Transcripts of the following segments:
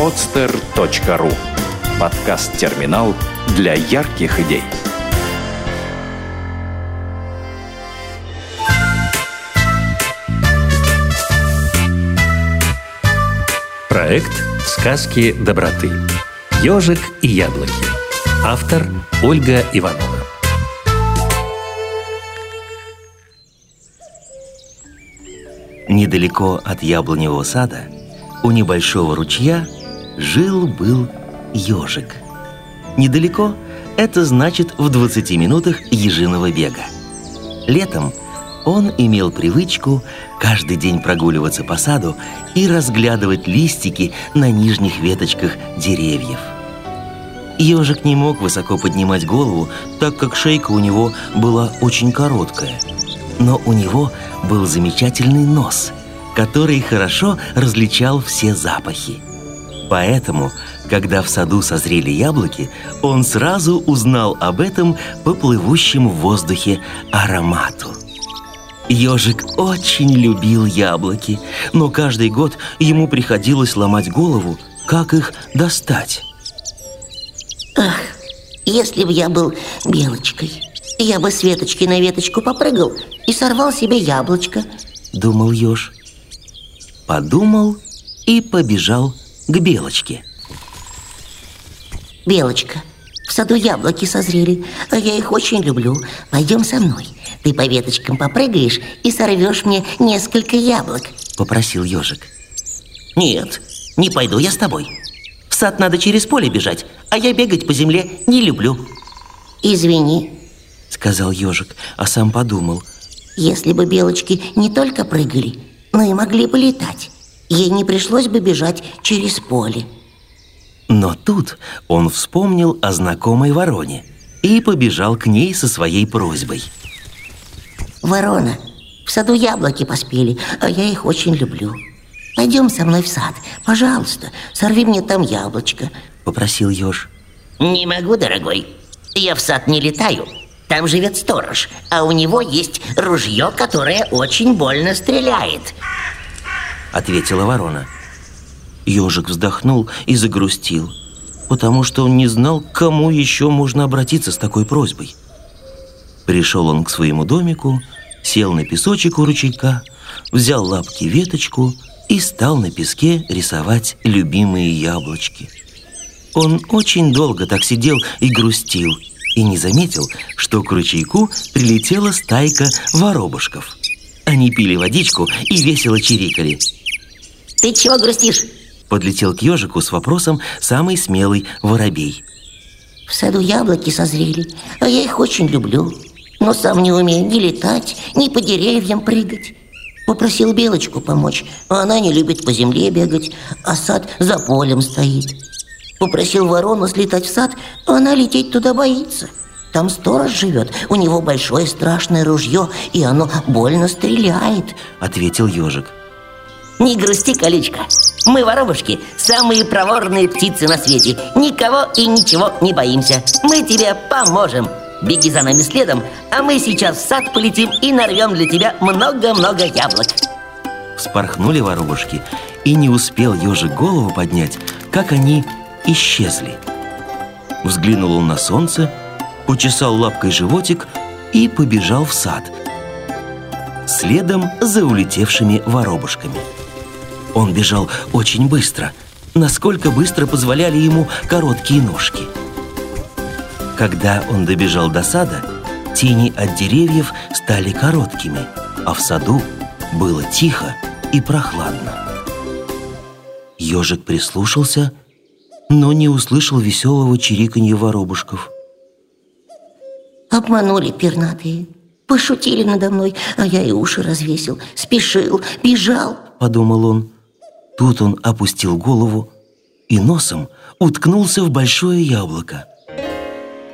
podster.ru Подкаст-терминал для ярких идей. Проект «Сказки доброты». «Ежик и яблоки». Автор Ольга Иванова. Недалеко от яблоневого сада у небольшого ручья жил-был ежик. Недалеко – это значит в 20 минутах ежиного бега. Летом он имел привычку каждый день прогуливаться по саду и разглядывать листики на нижних веточках деревьев. Ежик не мог высоко поднимать голову, так как шейка у него была очень короткая. Но у него был замечательный нос, который хорошо различал все запахи. Поэтому, когда в саду созрели яблоки, он сразу узнал об этом по плывущему в воздухе аромату. Ежик очень любил яблоки, но каждый год ему приходилось ломать голову, как их достать. Ах, если бы я был белочкой, я бы с веточки на веточку попрыгал и сорвал себе яблочко. Думал еж. Подумал и побежал к белочке. Белочка, в саду яблоки созрели, а я их очень люблю. Пойдем со мной. Ты по веточкам попрыгаешь и сорвешь мне несколько яблок. Попросил ежик. Нет, не пойду я с тобой. В сад надо через поле бежать, а я бегать по земле не люблю. Извини, сказал ежик, а сам подумал. Если бы белочки не только прыгали, но и могли бы летать, ей не пришлось бы бежать через поле. Но тут он вспомнил о знакомой вороне и побежал к ней со своей просьбой. Ворона, в саду яблоки поспели, а я их очень люблю. Пойдем со мной в сад, пожалуйста, сорви мне там яблочко. Попросил еж. Не могу, дорогой. Я в сад не летаю. Там живет сторож, а у него есть ружье, которое очень больно стреляет. Ответила ворона. Ежик вздохнул и загрустил, потому что он не знал, к кому еще можно обратиться с такой просьбой. Пришел он к своему домику, сел на песочек у ручейка, взял лапки веточку и стал на песке рисовать любимые яблочки. Он очень долго так сидел и грустил, и не заметил, что к ручейку прилетела стайка воробушков. Они пили водичку и весело чирикали. «Ты чего грустишь?» Подлетел к ежику с вопросом самый смелый воробей. В саду яблоки созрели, а я их очень люблю но сам не умею ни летать, ни по деревьям прыгать. Попросил Белочку помочь, а она не любит по земле бегать, а сад за полем стоит. Попросил ворону слетать в сад, а она лететь туда боится. Там сторож живет, у него большое страшное ружье, и оно больно стреляет. Ответил ежик. Не грусти, колечко. Мы, воробушки, самые проворные птицы на свете. Никого и ничего не боимся. Мы тебе поможем. Беги за нами следом, а мы сейчас в сад полетим и нарвем для тебя много-много яблок Вспорхнули воробушки, и не успел ежик голову поднять, как они исчезли Взглянул он на солнце, почесал лапкой животик и побежал в сад Следом за улетевшими воробушками Он бежал очень быстро, насколько быстро позволяли ему короткие ножки – когда он добежал до сада, тени от деревьев стали короткими, а в саду было тихо и прохладно. Ежик прислушался, но не услышал веселого чириканья воробушков. Обманули пернатые, пошутили надо мной, а я и уши развесил, спешил, бежал, подумал он. Тут он опустил голову и носом уткнулся в большое яблоко.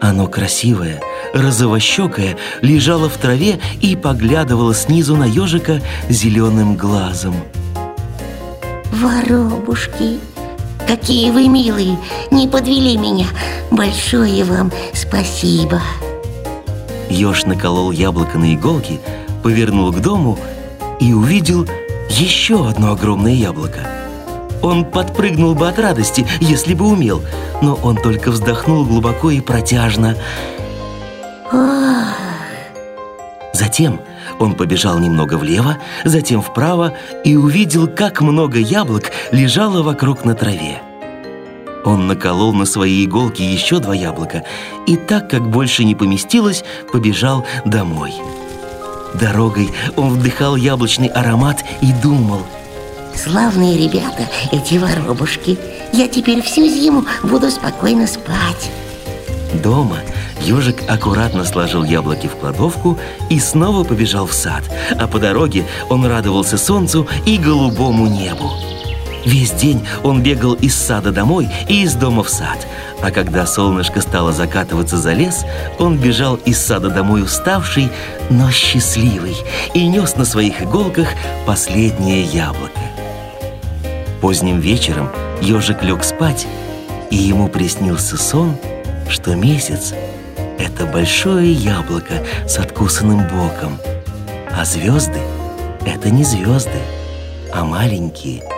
Оно красивое, розовощекое, лежало в траве и поглядывало снизу на ежика зеленым глазом. Воробушки, какие вы милые, не подвели меня. Большое вам спасибо. Еж наколол яблоко на иголки, повернул к дому и увидел еще одно огромное яблоко. Он подпрыгнул бы от радости, если бы умел, но он только вздохнул глубоко и протяжно. Затем он побежал немного влево, затем вправо и увидел, как много яблок лежало вокруг на траве. Он наколол на свои иголки еще два яблока и так как больше не поместилось, побежал домой. Дорогой. Он вдыхал яблочный аромат и думал. Славные ребята, эти воробушки. Я теперь всю зиму буду спокойно спать. Дома ежик аккуратно сложил яблоки в кладовку и снова побежал в сад. А по дороге он радовался солнцу и голубому небу Весь день он бегал из сада домой и из дома в сад. А когда солнышко стало закатываться за лес, он бежал из сада домой уставший, но счастливый и нес на своих иголках последнее яблоко. Поздним вечером ежик лег спать, и ему приснился сон, что месяц — это большое яблоко с откусанным боком, а звезды — это не звезды, а маленькие —